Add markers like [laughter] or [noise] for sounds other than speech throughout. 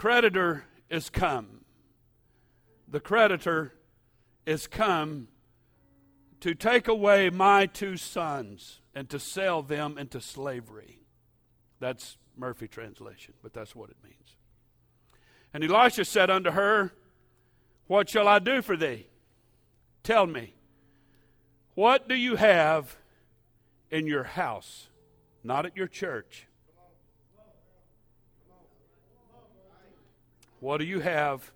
creditor is come. The creditor is come to take away my two sons and to sell them into slavery. That's Murphy translation, but that's what it means. And Elisha said unto her, What shall I do for thee? Tell me, what do you have in your house? Not at your church. What do you have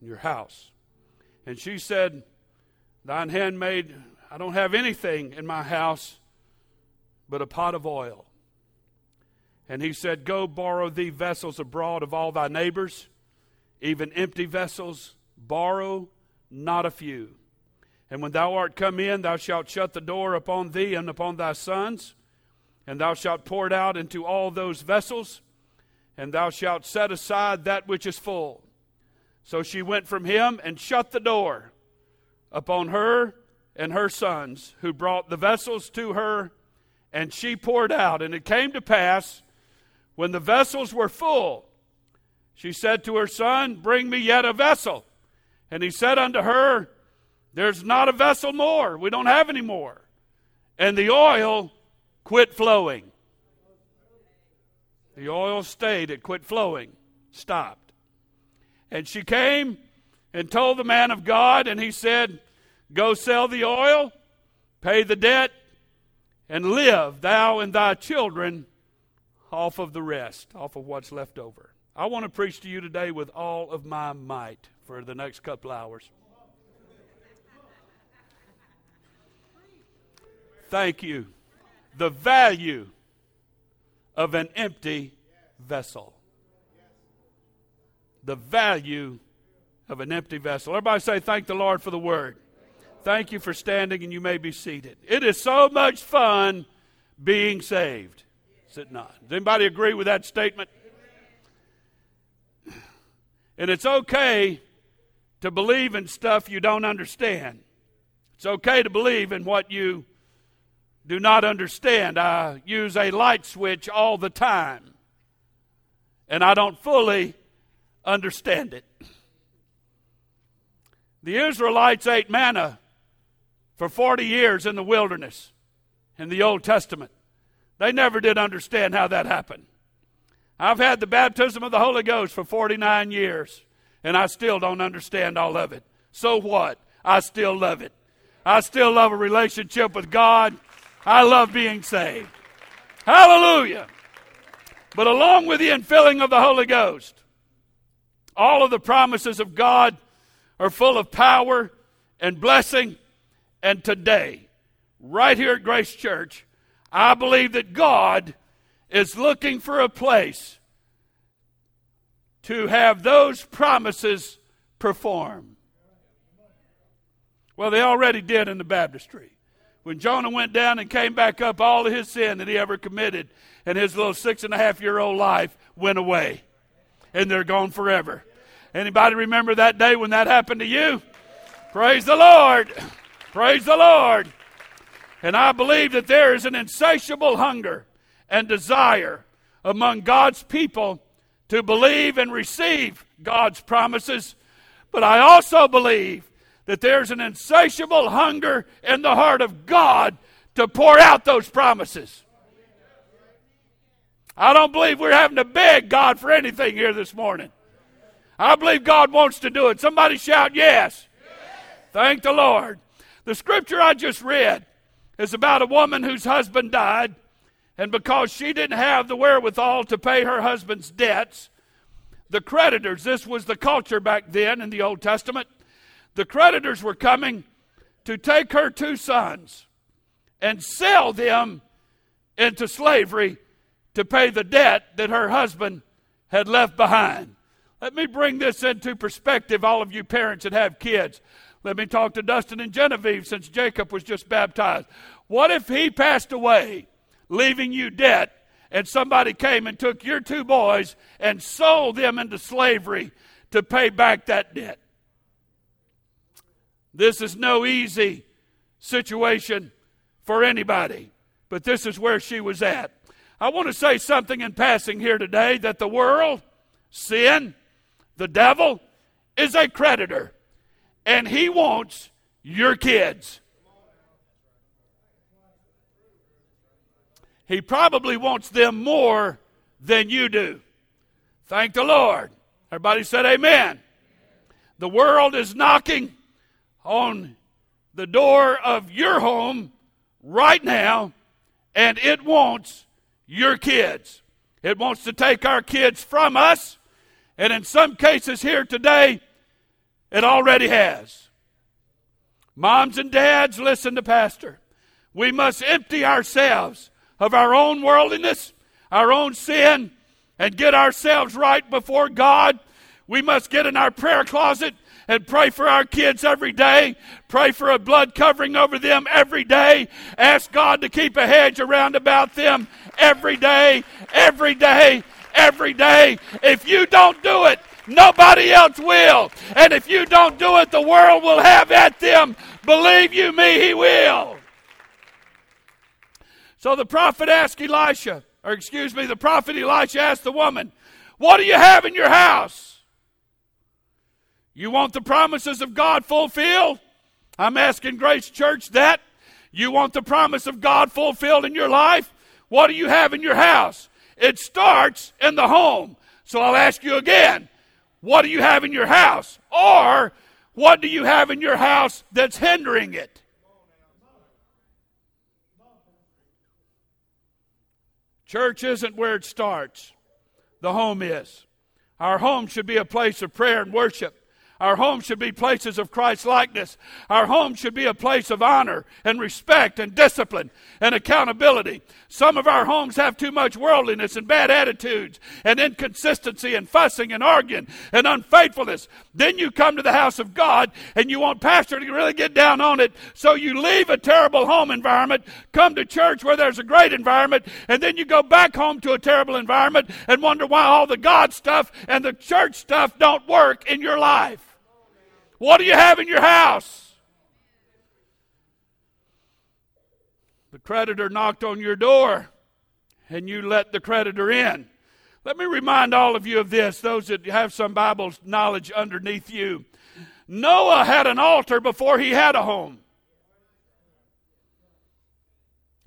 in your house? And she said, Thine handmaid, I don't have anything in my house but a pot of oil. And he said, Go borrow thee vessels abroad of all thy neighbors, even empty vessels, borrow not a few. And when thou art come in, thou shalt shut the door upon thee and upon thy sons, and thou shalt pour it out into all those vessels, and thou shalt set aside that which is full. So she went from him and shut the door upon her and her sons, who brought the vessels to her, and she poured out. And it came to pass, when the vessels were full, she said to her son, Bring me yet a vessel. And he said unto her, There's not a vessel more. We don't have any more. And the oil quit flowing. The oil stayed, it quit flowing, stopped. And she came and told the man of God, and he said, Go sell the oil, pay the debt, and live, thou and thy children, off of the rest, off of what's left over. I want to preach to you today with all of my might for the next couple hours. Thank you. The value of an empty vessel. The value of an empty vessel. Everybody say, Thank the Lord for the word. Thank you for standing, and you may be seated. It is so much fun being saved. Is it not? Does anybody agree with that statement? And it's okay to believe in stuff you don't understand. It's okay to believe in what you do not understand. I use a light switch all the time, and I don't fully understand it. The Israelites ate manna for 40 years in the wilderness in the Old Testament. They never did understand how that happened. I've had the baptism of the Holy Ghost for 49 years, and I still don't understand all of it. So what? I still love it. I still love a relationship with God. I love being saved. Hallelujah. But along with the infilling of the Holy Ghost, all of the promises of God are full of power and blessing and today, right here at Grace Church, I believe that God is looking for a place to have those promises perform. Well, they already did in the baptistry. When Jonah went down and came back up, all of his sin that he ever committed and his little six and a half year old life went away. And they're gone forever. Anybody remember that day when that happened to you? Praise the Lord. Praise the Lord. And I believe that there is an insatiable hunger and desire among God's people to believe and receive God's promises. But I also believe that there's an insatiable hunger in the heart of God to pour out those promises. I don't believe we're having to beg God for anything here this morning. I believe God wants to do it. Somebody shout yes. yes. Thank the Lord. The scripture I just read is about a woman whose husband died, and because she didn't have the wherewithal to pay her husband's debts, the creditors, this was the culture back then in the Old Testament, the creditors were coming to take her two sons and sell them into slavery to pay the debt that her husband had left behind. Let me bring this into perspective, all of you parents that have kids. Let me talk to Dustin and Genevieve since Jacob was just baptized. What if he passed away, leaving you debt, and somebody came and took your two boys and sold them into slavery to pay back that debt? This is no easy situation for anybody, but this is where she was at. I want to say something in passing here today that the world, Sin, the devil, is a creditor, and he wants your kids. He probably wants them more than you do. Thank the Lord. Everybody said amen. The world is knocking on the door of your home right now, and it wants your kids. It wants to take our kids from us, and in some cases here today, it already has. Moms and dads, listen to Pastor. We must empty ourselves of our own worldliness, our own sin, and get ourselves right before God. We must get in our prayer closet and pray for our kids every day. Pray for a blood covering over them every day. Ask God to keep a hedge around about them every day, every day, every day. If you don't do it, nobody else will. And if you don't do it, the world will have at them. Believe you me, he will. So the prophet asked Elisha, or excuse me, the prophet Elisha asked the woman, What do you have in your house? You want the promises of God fulfilled? I'm asking Grace Church that. You want the promise of God fulfilled in your life? What do you have in your house? It starts in the home. So I'll ask you again what do you have in your house? Or what do you have in your house that's hindering it? Church isn't where it starts, the home is. Our home should be a place of prayer and worship. Our homes should be places of Christ likeness. Our homes should be a place of honor and respect and discipline and accountability. Some of our homes have too much worldliness and bad attitudes and inconsistency and fussing and arguing and unfaithfulness. Then you come to the house of God and you want pastor to really get down on it. So you leave a terrible home environment, come to church where there's a great environment, and then you go back home to a terrible environment and wonder why all the God stuff and the church stuff don't work in your life. What do you have in your house? The creditor knocked on your door and you let the creditor in. Let me remind all of you of this, those that have some Bible knowledge underneath you. Noah had an altar before he had a home.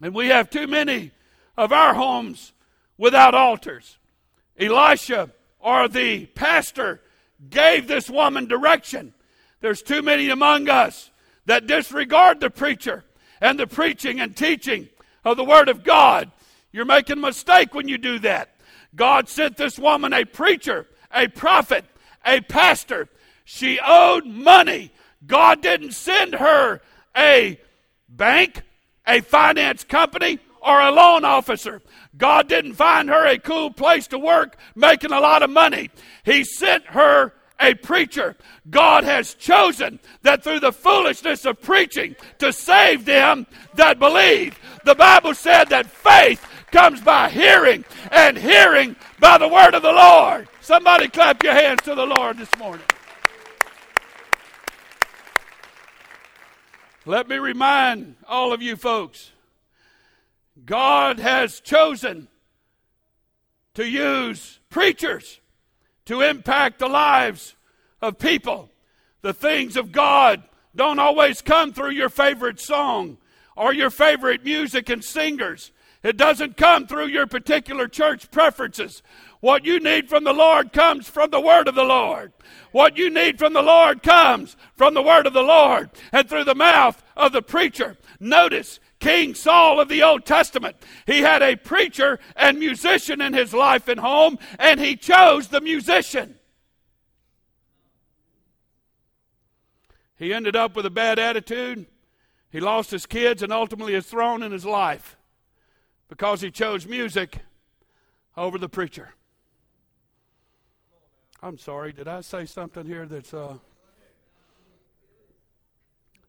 And we have too many of our homes without altars. Elisha, or the pastor, gave this woman direction. There's too many among us that disregard the preacher and the preaching and teaching of the Word of God. You're making a mistake when you do that. God sent this woman a preacher, a prophet, a pastor. She owed money. God didn't send her a bank, a finance company, or a loan officer. God didn't find her a cool place to work making a lot of money. He sent her a preacher. God has chosen that through the foolishness of preaching to save them that believe. The Bible said that faith comes by hearing, and hearing by the word of the Lord. Somebody clap your hands to the Lord this morning. Let me remind all of you folks God has chosen to use preachers to impact the lives of people. The things of God don't always come through your favorite song or your favorite music and singers. It doesn't come through your particular church preferences. What you need from the Lord comes from the Word of the Lord. What you need from the Lord comes from the Word of the Lord and through the mouth of the preacher. Notice, King Saul of the Old Testament. He had a preacher and musician in his life and home, and he chose the musician. He ended up with a bad attitude. He lost his kids and ultimately his throne and his life because he chose music over the preacher. I'm sorry, did I say something here that's. Uh...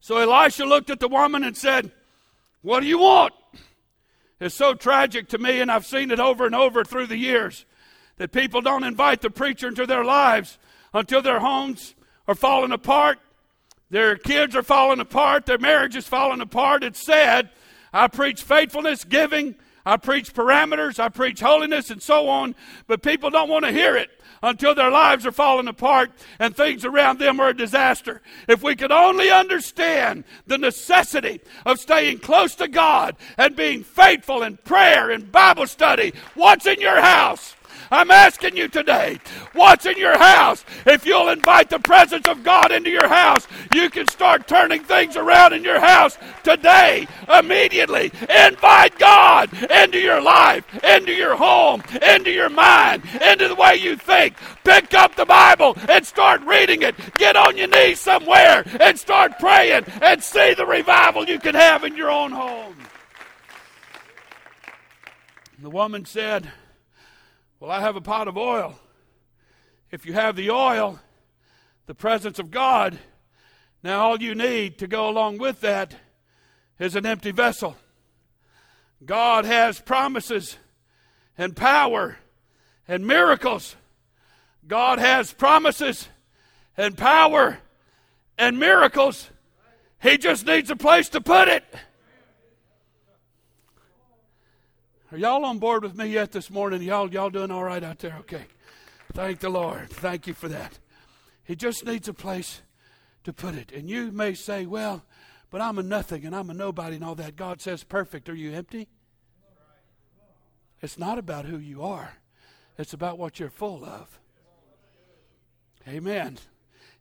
So Elisha looked at the woman and said, what do you want? It's so tragic to me, and I've seen it over and over through the years, that people don't invite the preacher into their lives until their homes are falling apart, their kids are falling apart, their marriage is falling apart. It's sad. I preach faithfulness, giving. I preach parameters, I preach holiness, and so on, but people don't want to hear it until their lives are falling apart and things around them are a disaster. If we could only understand the necessity of staying close to God and being faithful in prayer and Bible study, what's in your house? I'm asking you today, what's in your house? If you'll invite the presence of God into your house, you can start turning things around in your house today, immediately. Invite God into your life, into your home, into your mind, into the way you think. Pick up the Bible and start reading it. Get on your knees somewhere and start praying and see the revival you can have in your own home. The woman said, well, I have a pot of oil. If you have the oil, the presence of God, now all you need to go along with that is an empty vessel. God has promises and power and miracles. God has promises and power and miracles. He just needs a place to put it. Are y'all on board with me yet this morning? Y'all, y'all doing all right out there? Okay. Thank the Lord. Thank you for that. He just needs a place to put it. And you may say, well, but I'm a nothing and I'm a nobody and all that. God says, perfect. Are you empty? It's not about who you are, it's about what you're full of. Amen.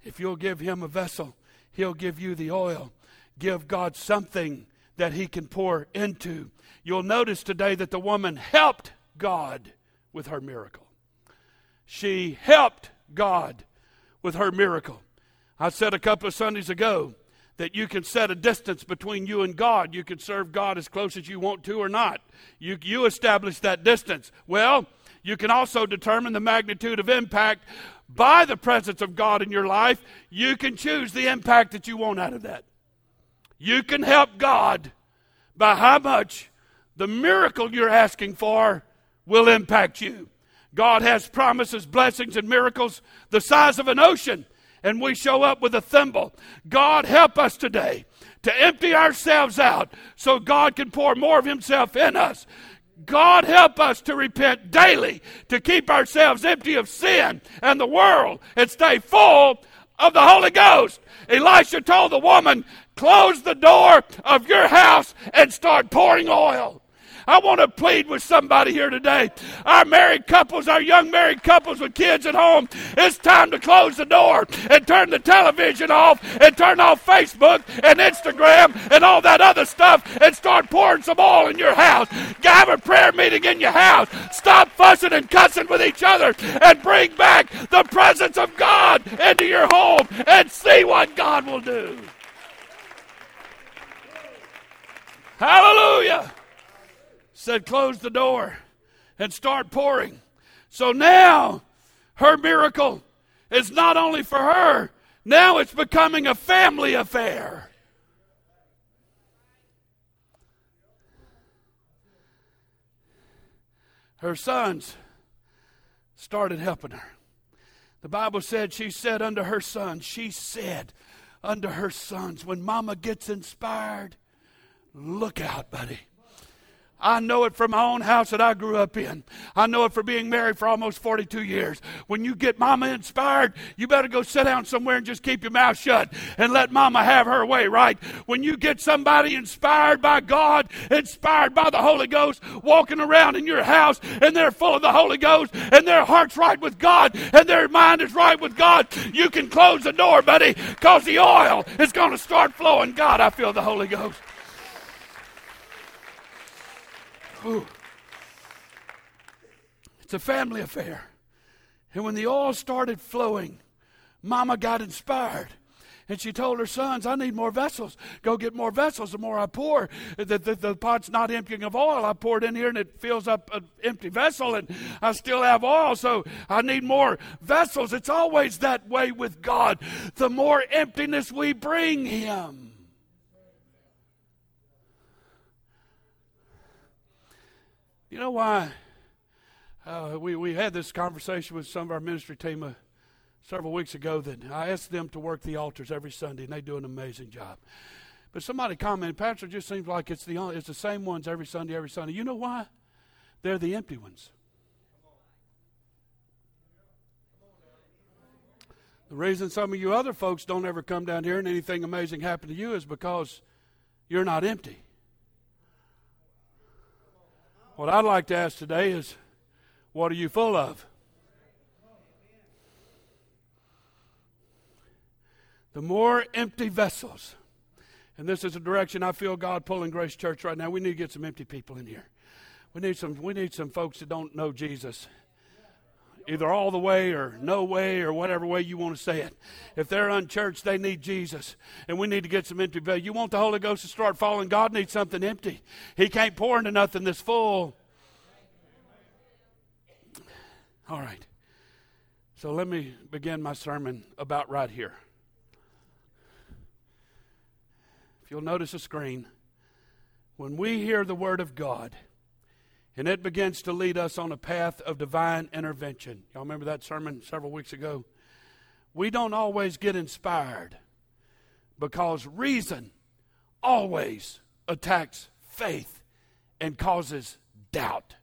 If you'll give Him a vessel, He'll give you the oil. Give God something that He can pour into. You'll notice today that the woman helped God with her miracle. She helped God with her miracle. I said a couple of Sundays ago that you can set a distance between you and God. You can serve God as close as you want to or not. You, you establish that distance. Well, you can also determine the magnitude of impact by the presence of God in your life. You can choose the impact that you want out of that. You can help God by how much the miracle you're asking for will impact you. God has promises, blessings, and miracles the size of an ocean, and we show up with a thimble. God, help us today to empty ourselves out so God can pour more of Himself in us. God, help us to repent daily, to keep ourselves empty of sin and the world, and stay full of the Holy Ghost. Elisha told the woman, Close the door of your house and start pouring oil. I want to plead with somebody here today. Our married couples, our young married couples with kids at home, it's time to close the door and turn the television off and turn off Facebook and Instagram and all that other stuff and start pouring some oil in your house. Have a prayer meeting in your house. Stop fussing and cussing with each other and bring back the presence of God into your home and see what God will do. Hallelujah said, Close the door and start pouring. So now her miracle is not only for her, now it's becoming a family affair. Her sons started helping her. The Bible said, She said unto her sons, She said unto her sons, when mama gets inspired, look out, buddy. I know it from my own house that I grew up in. I know it for being married for almost 42 years. When you get mama inspired, you better go sit down somewhere and just keep your mouth shut and let mama have her way, right? When you get somebody inspired by God, inspired by the Holy Ghost, walking around in your house and they're full of the Holy Ghost and their heart's right with God and their mind is right with God, you can close the door, buddy, because the oil is going to start flowing. God, I feel the Holy Ghost. Ooh. It's a family affair. And when the oil started flowing, Mama got inspired. And she told her sons, I need more vessels. Go get more vessels. The more I pour, the, the, the, pot's not emptying of oil. I pour it in here and it fills up an empty vessel, and I still have oil, so I need more vessels. It's always that way with God. The more emptiness we bring Him, You know why? Uh, we, we had this conversation with some of our ministry team uh, several weeks ago that I asked them to work the altars every Sunday, and they do an amazing job. But somebody commented, Pastor, it just seems like it's the, only, it's the same ones every Sunday, every Sunday. You know why? They're the empty ones. The reason some of you other folks don't ever come down here and anything amazing happen to you is because you're not empty. What I'd like to ask today is what are you full of? The more empty vessels, and this is a direction I feel God pulling Grace Church right now. We need to get some empty people in here. We need some. We need some folks that don't know Jesus, either all the way or no way or whatever way you want to say it. If they're unchurched, they need Jesus, and we need to get some empty. You want the Holy Ghost to start falling? God needs something empty. He can't pour into nothing that's full. All right. So let me begin my sermon about right here. If you'll notice the screen, when we hear the Word of God and it begins to lead us on a path of divine intervention, y'all remember that sermon several weeks ago? We don't always get inspired because reason always attacks faith and causes doubt.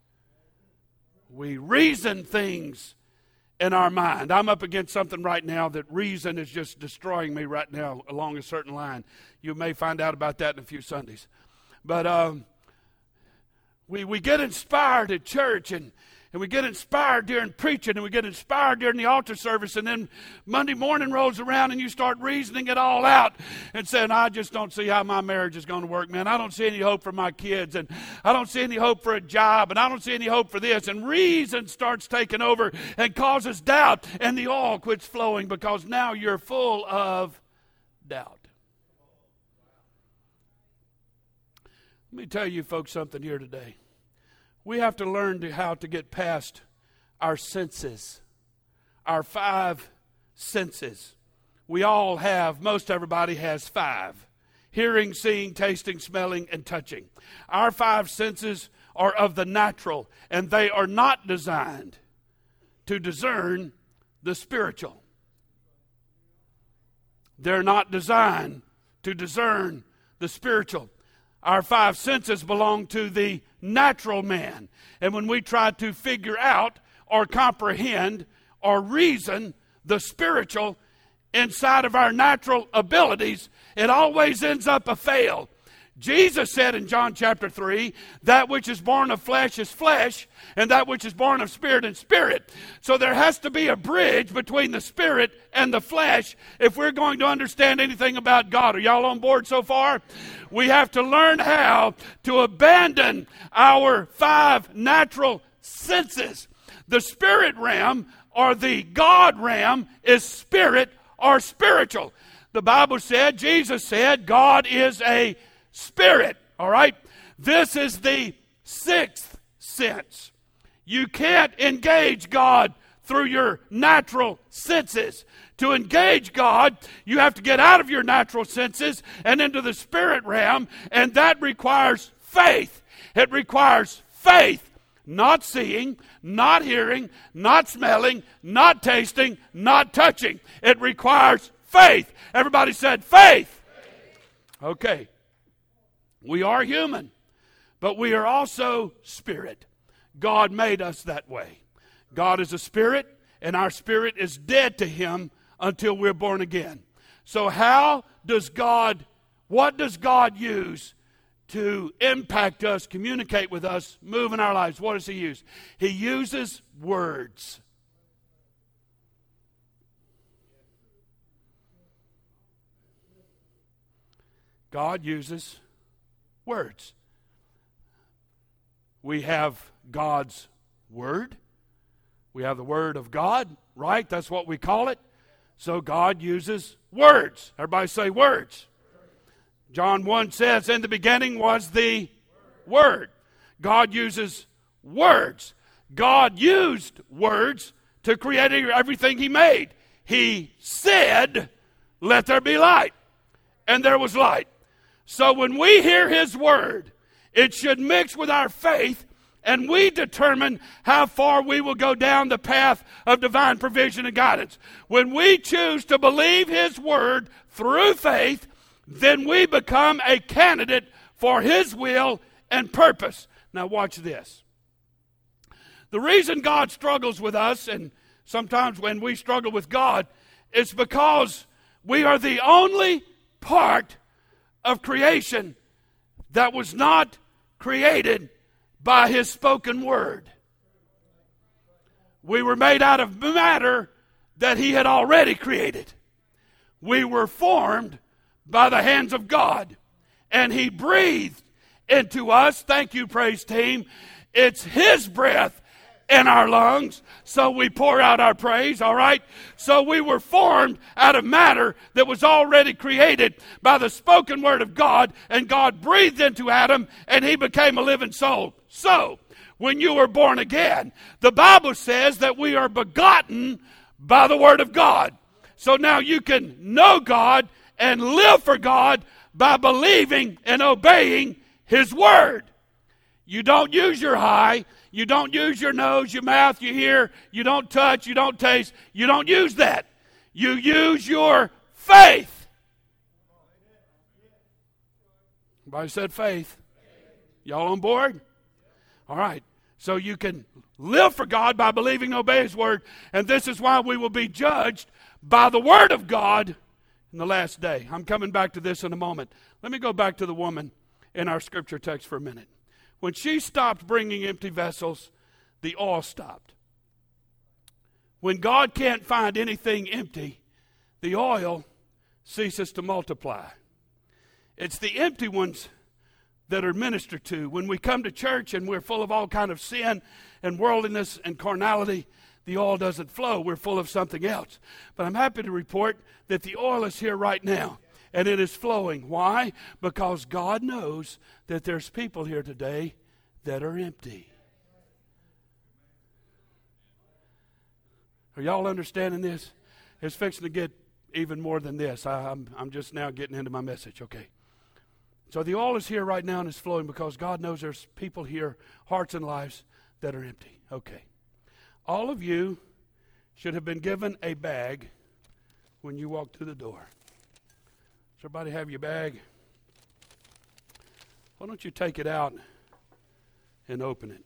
We reason things in our mind. I'm up against something right now that reason is just destroying me right now along a certain line. You may find out about that in a few Sundays. But um, we, we get inspired at church and and we get inspired during preaching and we get inspired during the altar service and then monday morning rolls around and you start reasoning it all out and saying i just don't see how my marriage is going to work man. I don't see any hope for my kids and i don't see any hope for a job and i don't see any hope for this. And reason starts taking over and causes doubt and the oil quits flowing because now you're full of doubt let me tell you folks something here today we have to learn to how to get past our senses, our five senses. We all have, most everybody has five hearing, seeing, tasting, smelling, and touching. Our five senses are of the natural, and they are not designed to discern the spiritual. They're not designed to discern the spiritual. Our five senses belong to the natural man. And when we try to figure out or comprehend or reason the spiritual inside of our natural abilities, it always ends up a fail. Jesus said in John chapter 3, that which is born of flesh is flesh, and that which is born of spirit is spirit. So there has to be a bridge between the spirit and the flesh if we're going to understand anything about God. Are y'all on board so far? We have to learn how to abandon our five natural senses. The spirit realm or the God realm is spirit or spiritual. The Bible said, Jesus said, God is a spirit. All right? This is the sixth sense. You can't engage God through your natural senses. To engage God, you have to get out of your natural senses and into the spirit realm, and that requires faith. It requires faith. Not seeing, not hearing, not smelling, not tasting, not touching. It requires faith. Everybody said faith. Okay. We are human, but we are also spirit. God made us that way. God is a spirit, and our spirit is dead to Him until we're born again. So, how does God, what does God use to impact us, communicate with us, move in our lives? What does He use? He uses words. God uses words. We have God's Word. We have the Word of God, right? That's what we call it. So God uses words. Everybody say words. John 1 says, In the beginning was the Word. God uses words. God used words to create everything He made. He said, Let there be light. And there was light. So when we hear His word, it should mix with our faith and we determine how far we will go down the path of divine provision and guidance. When we choose to believe His Word through faith, then we become a candidate for His will and purpose. Now, watch this. The reason God struggles with us, and sometimes when we struggle with God, is because we are the only part of creation that was not created by His spoken word. We were made out of matter that He had already created. We were formed by the hands of God, and He breathed into us. Thank you, praise team. It's His breath in our lungs, so we pour out our praise, all right? So we were formed out of matter that was already created by the spoken word of God, and God breathed into Adam, and he became a living soul. So, when you were born again, the Bible says that we are begotten by the word of God. So now you can know God and live for God by believing and obeying his word. You don't use your high. You don't use your nose, your mouth, your ear. You don't touch. You don't taste. You don't use that. You use your faith. Everybody said faith. Y'all on board? All right. So you can live for God by believing obey His word. And this is why we will be judged by the word of God in the last day. I'm coming back to this in a moment. Let me go back to the woman in our scripture text for a minute. When she stopped bringing empty vessels, the oil stopped. When God can't find anything empty, the oil ceases to multiply. It's the empty ones that are ministered to. When we come to church and we're full of all kind of sin and worldliness and carnality, the oil doesn't flow. We're full of something else. But I'm happy to report that the oil is here right now and it is flowing. Why? Because God knows that there's people here today that are empty. Are y'all understanding this? It's fixing to get even more than this. I, am I'm, I'm just now getting into my message. Okay. So the oil is here right now and it's flowing because God knows there's people here, hearts and lives, that are empty. Okay. All of you should have been given a bag when you walked through the door. Everybody have your bag? Why don't you take it out and open it?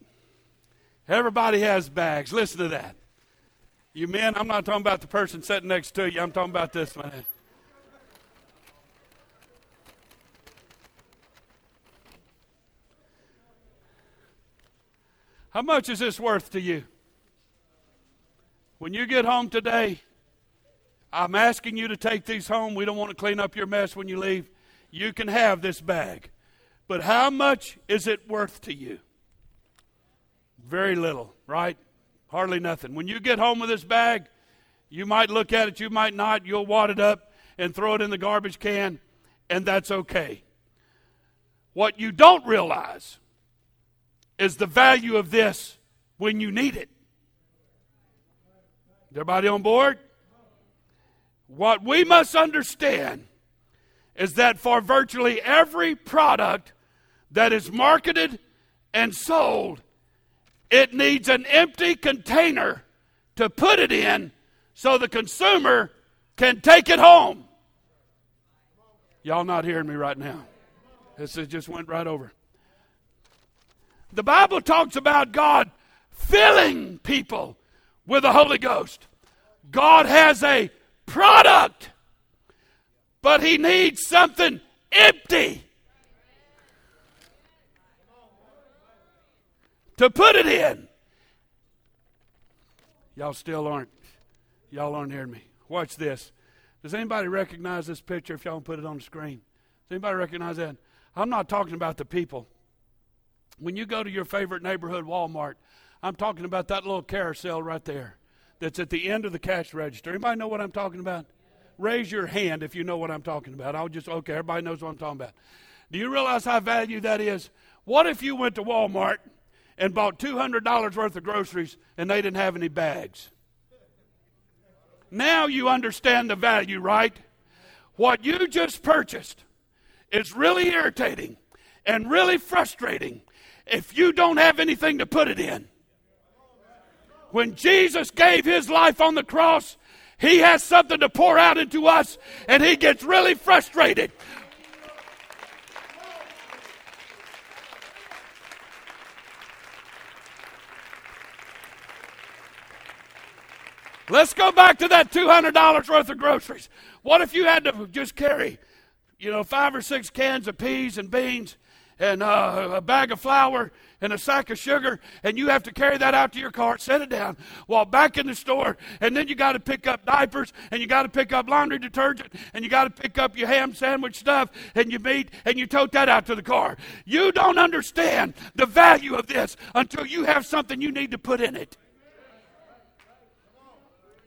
Everybody has bags. Listen to that. You men, I'm not talking about the person sitting next to you. I'm talking about this man. How much is this worth to you? When you get home today, I'm asking you to take these home. We don't want to clean up your mess when you leave. You can have this bag. But how much is it worth to you? Very little, right? Hardly nothing. When you get home with this bag, you might look at it, you might not. You'll wad it up and throw it in the garbage can, and that's okay. What you don't realize is the value of this when you need it. Everybody on board? What we must understand is that for virtually every product that is marketed and sold, it needs an empty container to put it in so the consumer can take it home. Y'all not hearing me right now. This just went right over. The Bible talks about God filling people with the Holy Ghost. God has a product, but he needs something empty to put it in. Y'all still aren't, y'all aren't hearing me. Watch this. Does anybody recognize this picture if y'all don't put it on the screen? Does anybody recognize that? I'm not talking about the people. When you go to your favorite neighborhood Walmart, I'm talking about that little carousel right there that's at the end of the cash register. Anybody know what I'm talking about? Raise your hand if you know what I'm talking about. I'll just, okay, everybody knows what I'm talking about. Do you realize how value that is? What if you went to Walmart and bought $200 worth of groceries and they didn't have any bags? Now you understand the value, right? What you just purchased is really irritating and really frustrating if you don't have anything to put it in. When Jesus gave his life on the cross, he has something to pour out into us, and he gets really frustrated. Let's go back to that $200 worth of groceries. What if you had to just carry, you know, five or six cans of peas and beans and uh, a bag of flour and a sack of sugar, and you have to carry that out to your cart, set it down, walk back in the store, and then you got to pick up diapers, and you got to pick up laundry detergent, and you got to pick up your ham sandwich stuff, and your meat, and you tote that out to the car. You don't understand the value of this until you have something you need to put in it.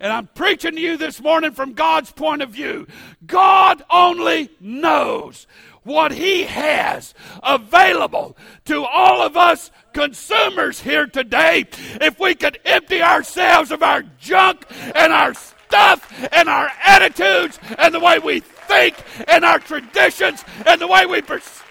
And I'm preaching to you this morning from God's point of view. God only knows what He has available to all of us consumers here today. If we could empty ourselves of our junk and our stuff and our attitudes and the way we think and our traditions and the way we perceive.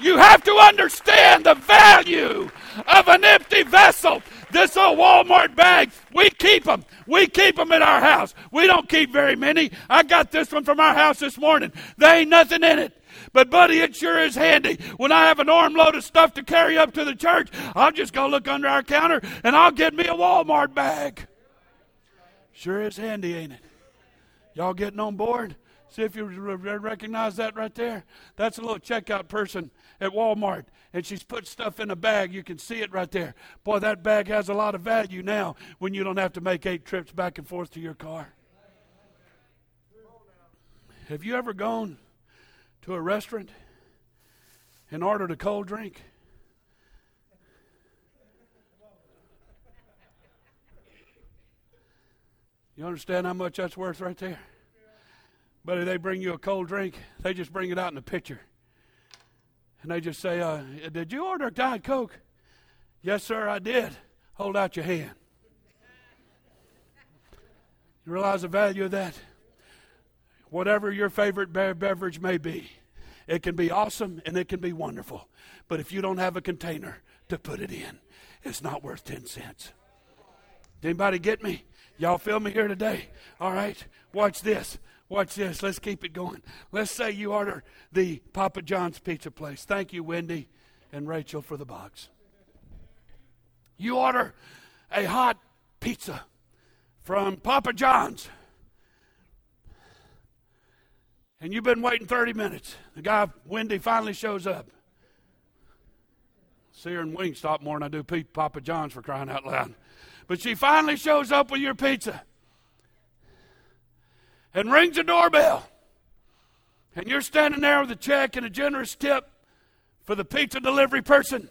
You have to understand the value of an empty vessel. This old Walmart bag, we keep them. We keep them in our house. We don't keep very many. I got this one from our house this morning. There ain't nothing in it. But, buddy, it sure is handy. When I have an armload of stuff to carry up to the church, I'll just go look under our counter and I'll get me a Walmart bag. Sure is handy, ain't it? Y'all getting on board? See if you recognize that right there. That's a little checkout person at Walmart, and she's put stuff in a bag. You can see it right there. Boy, that bag has a lot of value now when you don't have to make eight trips back and forth to your car. Have you ever gone to a restaurant and ordered a cold drink? You understand how much that's worth right there? If they bring you a cold drink, they just bring it out in a pitcher. And they just say, uh, Did you order Diet Coke? Yes, sir, I did. Hold out your hand. You realize the value of that? Whatever your favorite beverage may be, it can be awesome and it can be wonderful. But if you don't have a container to put it in, it's not worth 10 cents. Did anybody get me? Y'all feel me here today? All right, watch this. Watch this. Let's keep it going. Let's say you order the Papa John's pizza place. Thank you, Wendy and Rachel, for the box. You order a hot pizza from Papa John's. And you've been waiting 30 minutes. The guy, Wendy, finally shows up. See her in Wingstop more than I do Papa John's for crying out loud. But she finally shows up with your pizza and rings the doorbell. And you're standing there with a check and a generous tip for the pizza delivery person.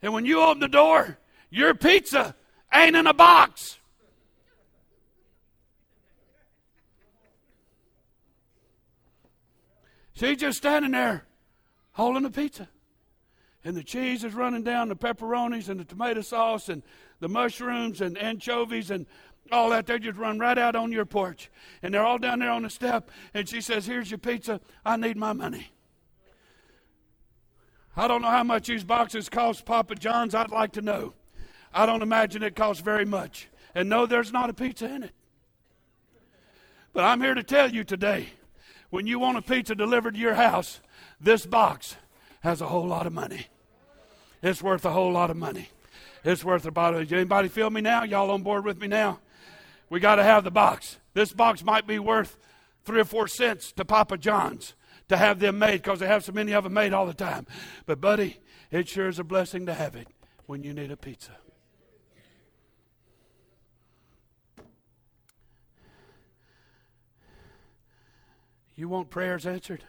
And when you open the door, your pizza ain't in a box. She's just standing there holding the pizza. And the cheese is running down the pepperonis and the tomato sauce and the mushrooms and anchovies and all that, they just run right out on your porch. And they're all down there on the step. And she says, Here's your pizza. I need my money. I don't know how much these boxes cost Papa John's. I'd like to know. I don't imagine it costs very much. And no, there's not a pizza in it. But I'm here to tell you today when you want a pizza delivered to your house, this box has a whole lot of money. It's worth a whole lot of money. It's worth about. Anybody feel me now? Y'all on board with me now? We got to have the box. This box might be worth three or four cents to Papa John's to have them made because they have so many of them made all the time. But, buddy, it sure is a blessing to have it when you need a pizza. You want prayers answered?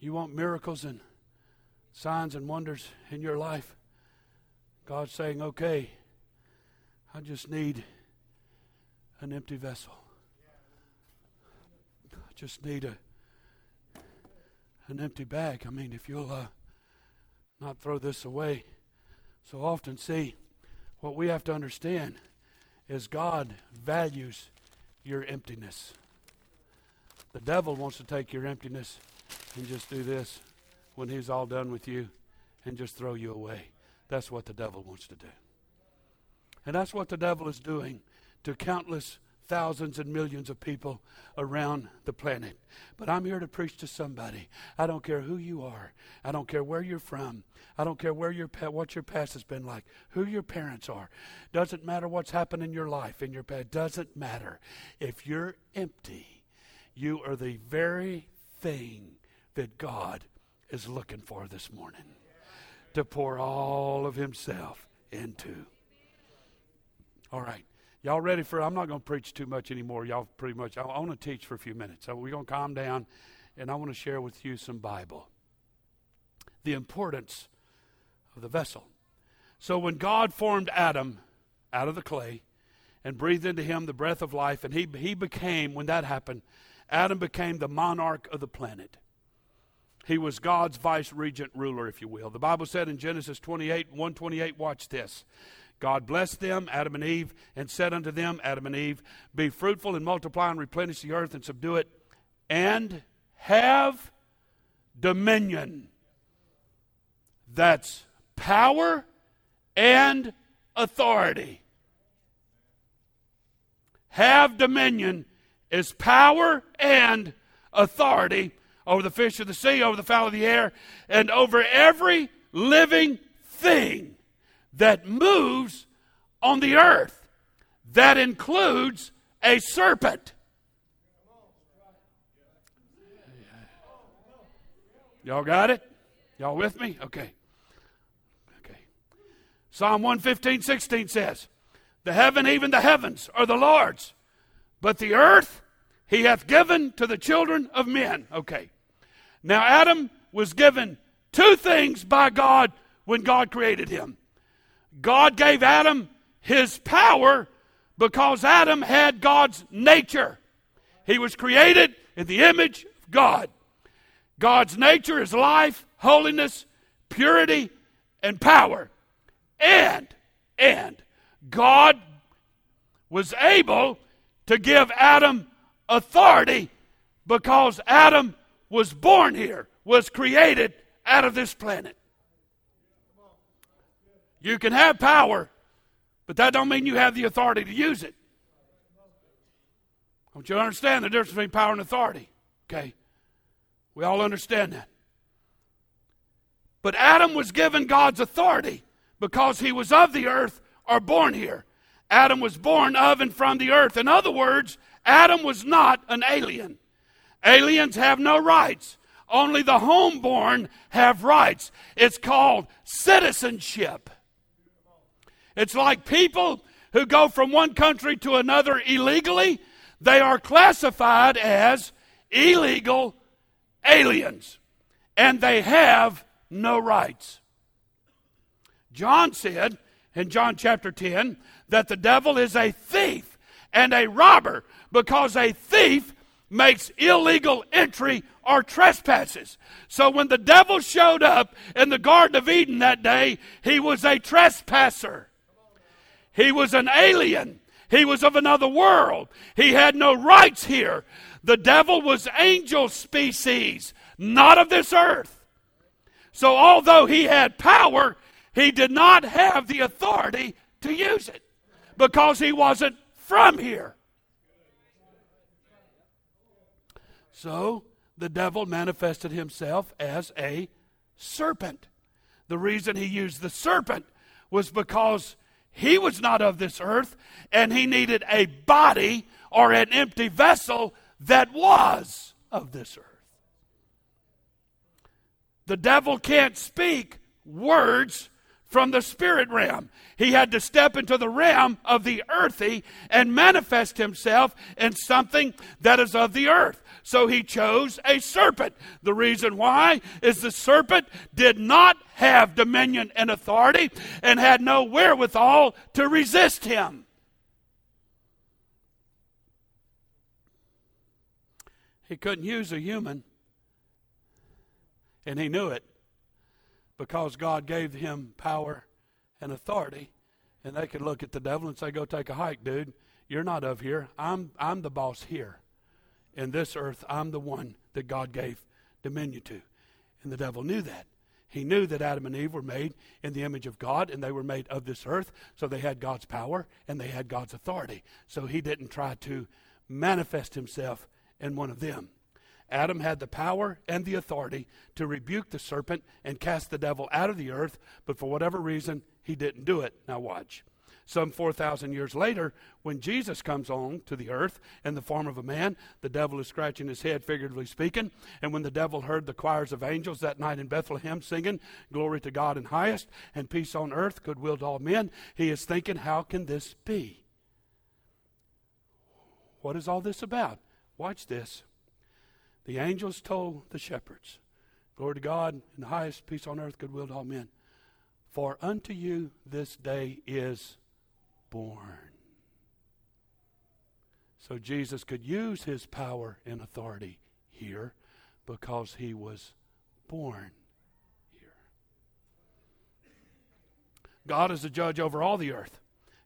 You want miracles and signs and wonders in your life? God's saying, okay, I just need an empty vessel. I just need a an empty bag. I mean, if you'll uh, not throw this away so often, see, what we have to understand is God values your emptiness. The devil wants to take your emptiness and just do this when he's all done with you and just throw you away. That's what the devil wants to do. And that's what the devil is doing to countless thousands and millions of people around the planet. But I'm here to preach to somebody. I don't care who you are. I don't care where you're from. I don't care where your what your past has been like, who your parents are. Doesn't matter what's happened in your life, in your past. Doesn't matter. If you're empty, you are the very thing that God is looking for this morning to pour all of Himself into. All right. Y'all ready for I'm not going to preach too much anymore. Y'all pretty much I, want to teach for a few minutes. So we're going to calm down and I want to share with you some Bible. The importance of the vessel. So when God formed Adam out of the clay and breathed into him the breath of life and he he became when that happened Adam became the monarch of the planet. He was God's vice regent ruler, if you will. The Bible said in Genesis 28, 128, watch this. God blessed them, Adam and Eve, and said unto them, Adam and Eve, Be fruitful and multiply and replenish the earth and subdue it, and have dominion. That's power and authority. Have dominion is power and authority over the fish of the sea, over the fowl of the air, and over every living thing that moves on the earth. That includes a serpent. Y'all got it? Y'all with me? Okay. Okay. Psalm 115, 16 says, The heaven, even the heavens, are the Lord's, but the earth he hath given to the children of men. Okay. Now, Adam was given two things by God when God created him God gave Adam his power because Adam had God's nature. He was created in the image of God. God's nature is life, holiness, purity, and power. And, and, God was able to give Adam authority because Adam was born here, was created out of this planet. You can have power, but that don't mean you have the authority to use it. Don't you understand the difference between power and authority? Okay. We all understand that. But Adam was given God's authority because he was of the earth or born here. Adam was born of and from the earth. In other words, Adam was not an alien. Aliens have no rights. Only the homeborn have rights. It's called citizenship. It's like people who go from one country to another illegally, they are classified as illegal aliens, and they have no rights. John said in John chapter 10 that the devil is a thief and a robber because a thief makes illegal entry or trespasses. So when the devil showed up in the Garden of Eden that day, he was a trespasser. He was an alien. He was of another world. He had no rights here. The devil was angel species, not of this earth. So although he had power, he did not have the authority to use it because he wasn't from here. So the devil manifested himself as a serpent. The reason he used the serpent was because he was not of this earth and he needed a body or an empty vessel that was of this earth. The devil can't speak words from the spirit realm. He had to step into the realm of the earthy and manifest himself in something that is of the earth. So he chose a serpent. The reason why is the serpent did not have dominion and authority and had no wherewithal to resist him. He couldn't use a human, and he knew it because God gave him power and authority. And they could look at the devil and say, Go take a hike, dude. You're not of here. I'm, I'm the boss here. In this earth, I'm the one that God gave dominion to. And the devil knew that. He knew that Adam and Eve were made in the image of God and they were made of this earth, so they had God's power and they had God's authority. So he didn't try to manifest himself in one of them. Adam had the power and the authority to rebuke the serpent and cast the devil out of the earth, but for whatever reason, he didn't do it. Now, watch. Some 4,000 years later, when Jesus comes on to the earth in the form of a man, the devil is scratching his head, figuratively speaking. And when the devil heard the choirs of angels that night in Bethlehem singing, Glory to God in highest, and peace on earth, goodwill to all men, he is thinking, How can this be? What is all this about? Watch this. The angels told the shepherds, Glory to God in the highest, peace on earth, goodwill to all men. For unto you this day is born. So Jesus could use his power and authority here because he was born here. God is the judge over all the earth.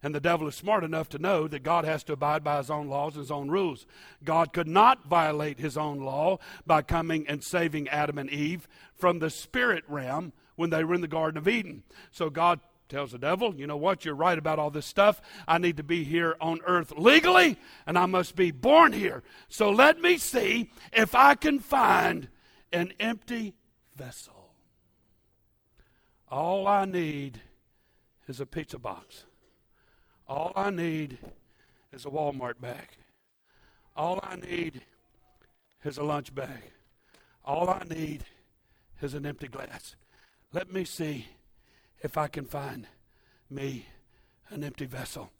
And the devil is smart enough to know that God has to abide by his own laws and his own rules. God could not violate his own law by coming and saving Adam and Eve from the spirit realm when they were in the Garden of Eden. So God tells the devil, you know what, you're right about all this stuff. I need to be here on earth legally, and I must be born here. So let me see if I can find an empty vessel. All I need is a pizza box. All I need is a Walmart bag. All I need is a lunch bag. All I need is an empty glass. Let me see if I can find me an empty vessel.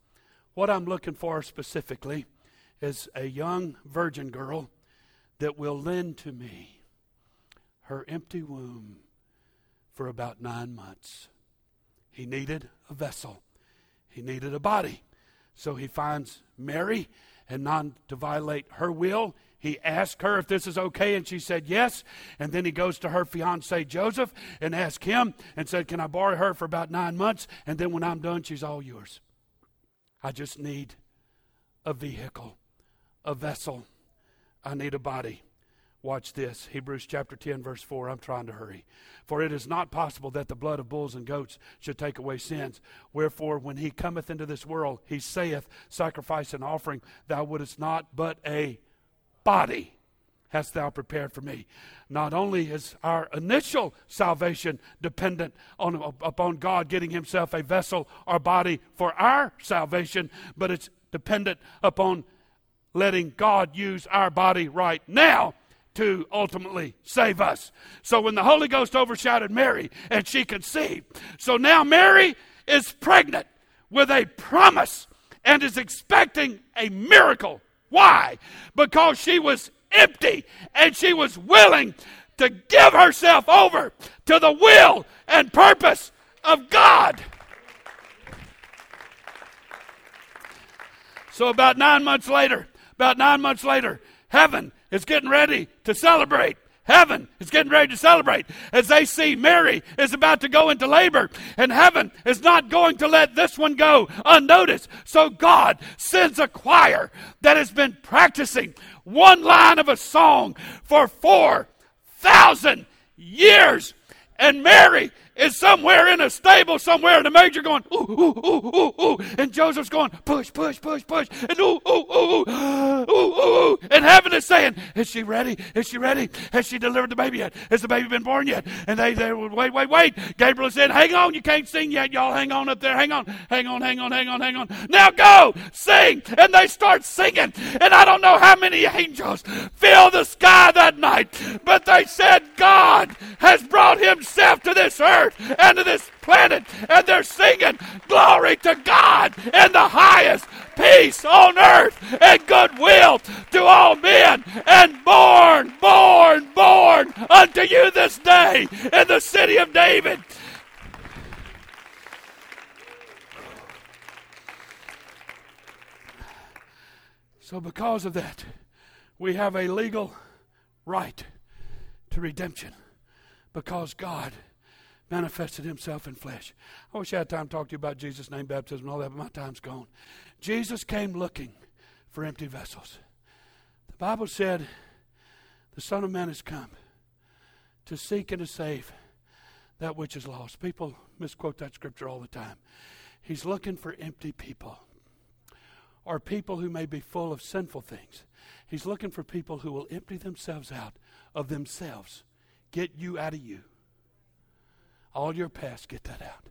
What I'm looking for specifically is a young virgin girl that will lend to me her empty womb for about nine months. He needed a vessel, he needed a body. So he finds Mary, and not to violate her will, he asked her if this is okay, and she said yes. And then he goes to her fiance Joseph and asks him and said, Can I borrow her for about nine months? And then when I'm done, she's all yours. I just need a vehicle, a vessel. I need a body. Watch this Hebrews chapter 10, verse 4. I'm trying to hurry. For it is not possible that the blood of bulls and goats should take away sins. Wherefore, when he cometh into this world, he saith, Sacrifice and offering thou wouldest not, but a body hast thou prepared for me. Not only is our initial salvation dependent on, upon God getting himself a vessel or body for our salvation, but it's dependent upon letting God use our body right now to ultimately save us. So when the Holy Ghost overshadowed Mary and she conceived, so now Mary is pregnant with a promise and is expecting a miracle why? Because she was empty and she was willing to give herself over to the will and purpose of God. So, about nine months later, about nine months later, heaven is getting ready to celebrate Heaven is getting ready to celebrate as they see Mary is about to go into labor, and heaven is not going to let this one go unnoticed. So God sends a choir that has been practicing one line of a song for 4,000 years. And Mary is somewhere in a stable somewhere, and the major going, ooh, ooh, ooh, ooh, ooh. And Joseph's going, push, push, push, push. And ooh, ooh, ooh, ooh, [gasps] ooh, ooh, ooh. And heaven is saying, is she ready? Is she ready? Has she delivered the baby yet? Has the baby been born yet? And they, they wait, wait, wait. Gabriel said, hang on, you can't sing yet. Y'all hang on up there. Hang on, hang on, hang on, hang on, hang on. Now go, sing. And they start singing. And I don't know how many angels fill the sky that night, but they said, God has brought himself to this earth earth and to this planet, and they're singing, Glory to God in the highest, peace on earth, and goodwill to all men, and born, born, born unto you this day in the city of David. So, because of that, we have a legal right to redemption because God manifested himself in flesh. I wish I had time to talk to you about Jesus' name, baptism, and all that, but my time's gone. Jesus came looking for empty vessels. The Bible said, The Son of Man has come to seek and to save that which is lost. People misquote that scripture all the time. He's looking for empty people or people who may be full of sinful things. He's looking for people who will empty themselves out of themselves, get you out of you. All your past, get that out.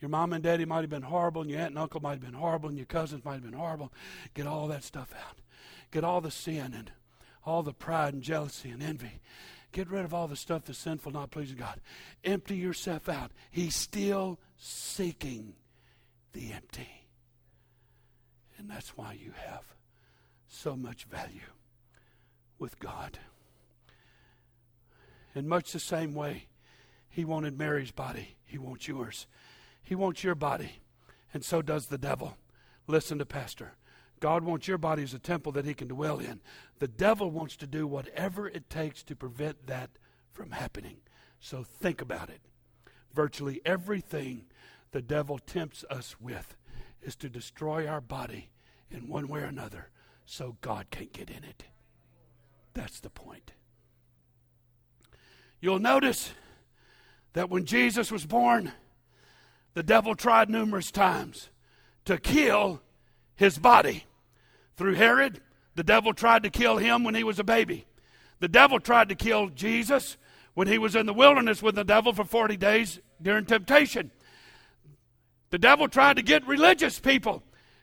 Your mom and daddy might have been horrible, and your aunt and uncle might have been horrible, and your cousins might have been horrible. Get all that stuff out. Get all the sin and all the pride and jealousy and envy. Get rid of all the stuff that's sinful, not pleasing God. Empty yourself out. He's still seeking the empty. And that's why you have so much value with God. In much the same way, He wanted Mary's body, He wants yours. He wants your body, and so does the devil. Listen to Pastor. God wants your body as a temple that He can dwell in. The devil wants to do whatever it takes to prevent that from happening. So think about it. Virtually everything the devil tempts us with is to destroy our body in one way or another so God can't get in it. That's the point. You'll notice that when Jesus was born, the devil tried numerous times to kill his body. Through Herod, the devil tried to kill him when he was a baby. The devil tried to kill Jesus when he was in the wilderness with the devil for 40 days during temptation. The devil tried to get religious people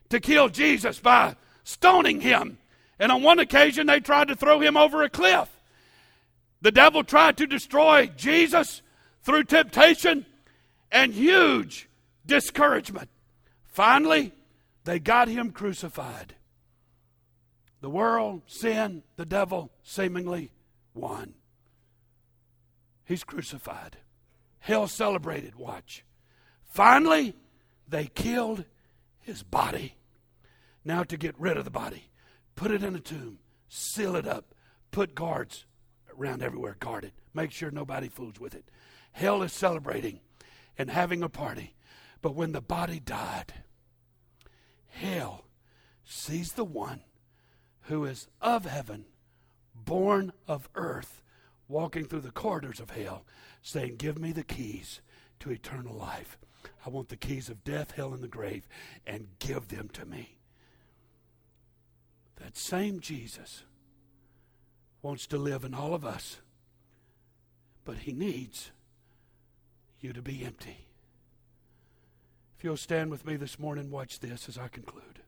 to kill Jesus by stoning him. And on one occasion, they tried to throw him over a cliff. The devil tried to destroy Jesus through temptation and huge discouragement. Finally, they got him crucified. The world, sin, the devil seemingly won. He's crucified. Hell celebrated, watch. Finally, they killed his body. Now, to get rid of the body, put it in a tomb, seal it up, put guards around everywhere, guard it, make sure nobody fools with it. Hell is celebrating and having a party. But when the body died, hell sees the one who is of heaven, born of earth, walking through the corridors of hell, saying, Give me the keys to eternal life. I want the keys of death, hell, and the grave, and give them to me. That same Jesus wants to live in all of us, but he needs you to be empty. If you'll stand with me this morning, watch this as I conclude.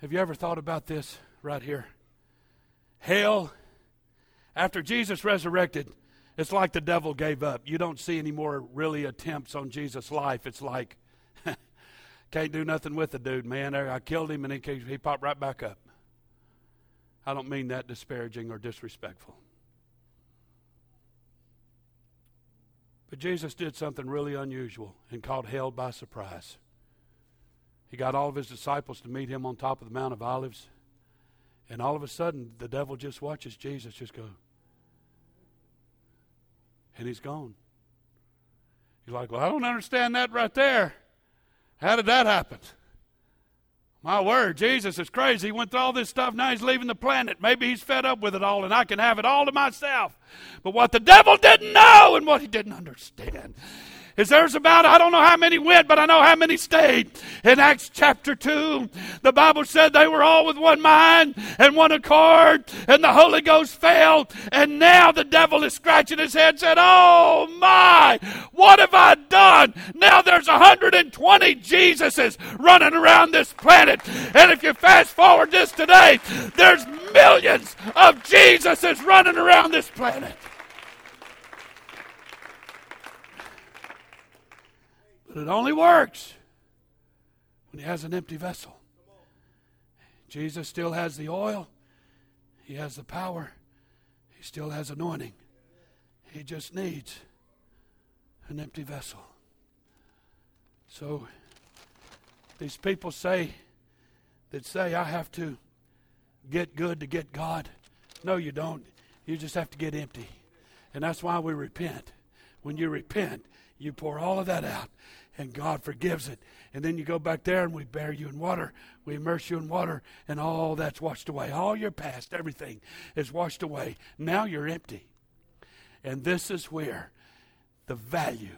Have you ever thought about this right here? Hell, after Jesus resurrected, it's like the devil gave up. You don't see any more really attempts on Jesus' life. It's like, [laughs] can't do nothing with the dude, man. I killed him and he, he popped right back up. I don't mean that disparaging or disrespectful. But Jesus did something really unusual and caught hell by surprise. He got all of his disciples to meet him on top of the Mount of Olives. And all of a sudden, the devil just watches Jesus just go, and he's gone. He's like, Well, I don't understand that right there. How did that happen? My word, Jesus is crazy. He went through all this stuff. Now he's leaving the planet. Maybe he's fed up with it all, and I can have it all to myself. But what the devil didn't know and what he didn't understand is there's about, I don't know how many went, but I know how many stayed. In Acts chapter 2, the Bible said they were all with one mind and one accord, and the Holy Ghost fell. And now the devil is scratching his head and said, Oh my, what have I done? Now there's 120 Jesuses running around this planet. And if you fast forward this today, there's millions of Jesuses running around this planet. But it only works when he has an empty vessel. Jesus still has the oil, he has the power, he still has anointing. He just needs an empty vessel. So these people say that say I have to get good to get God. No, you don't. You just have to get empty. And that's why we repent. When you repent, you pour all of that out, and God forgives it. And then you go back there and we bury you in water. We immerse you in water, and all that's washed away. All your past, everything is washed away. Now you're empty. And this is where the value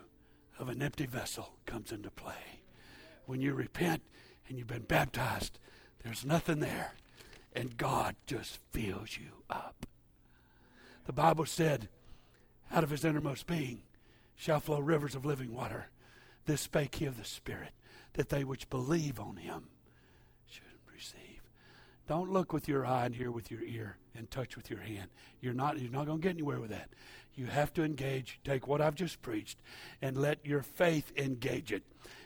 of an empty vessel comes into play. When you repent and you've been baptized, there's nothing there, and God just fills you up. The Bible said, out of his innermost being shall flow rivers of living water. This spake he of the Spirit, that they which believe on him should receive. Don't look with your eye and hear with your ear and touch with your hand. You're not, you're not going to get anywhere with that. You have to engage, take what I've just preached, and let your faith engage it.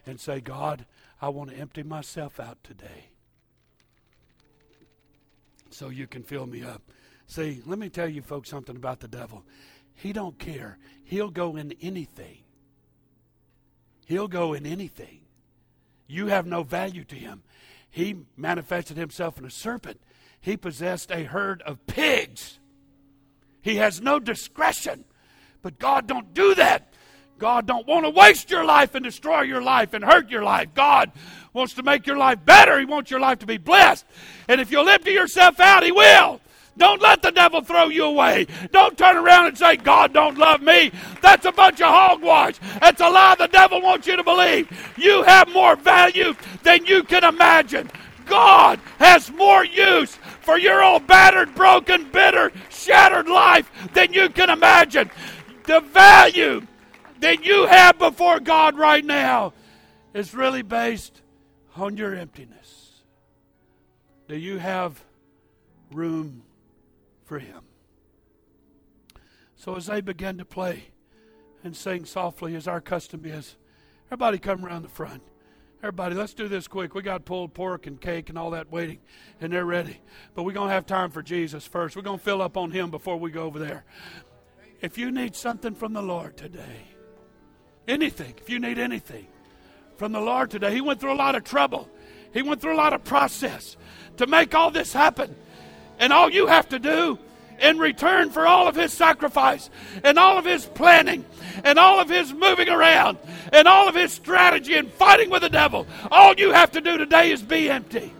And say, God, I want to empty myself out today so you can fill me up. See, let me tell you folks something about the devil. He don't care. He'll go in anything. He'll go in anything. You have no value to him. He manifested himself in a serpent. He possessed a herd of pigs. He has no discretion. But God don't do that. God don't want to waste your life and destroy your life and hurt your life. God wants to make your life better. He wants your life to be blessed. And if you'll empty yourself out, He will. Don't let the devil throw you away. Don't turn around and say, God don't love me. That's a bunch of hogwash. That's a lie the devil wants you to believe. You have more value than you can imagine. God has more use for your old battered, broken, bitter, shattered life than you can imagine. The value that you have before God right now is really based on your emptiness. Do you have room for Him? So as they began to play and sing softly, as our custom is, everybody come around the front. Everybody, let's do this quick. We got pulled pork and cake and all that waiting, and they're ready. But we're going to have time for Jesus first. We're going to fill up on Him before we go over there. If you need something from the Lord today, anything, if you need anything from the Lord today, He went through a lot of trouble. He went through a lot of process to make all this happen. And all you have to do in return for all of his sacrifice and all of his planning and all of his moving around and all of his strategy and fighting with the devil, all you have to do today is be empty.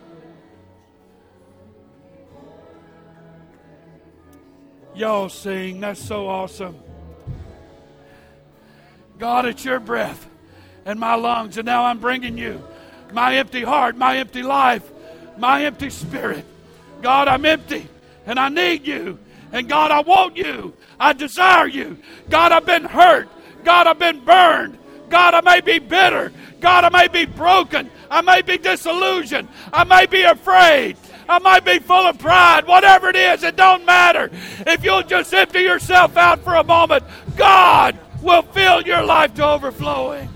Y'all sing. That's so awesome. God, it's your breath and my lungs, and now I'm bringing you my empty heart, my empty life, my empty spirit. God, I'm empty and I need you. And God, I want you. I desire you. God, I've been hurt. God, I've been burned. God, I may be bitter. God, I may be broken. I may be disillusioned. I may be afraid. I might be full of pride. Whatever it is, it don't matter. If you'll just empty yourself out for a moment, God will fill your life to overflowing.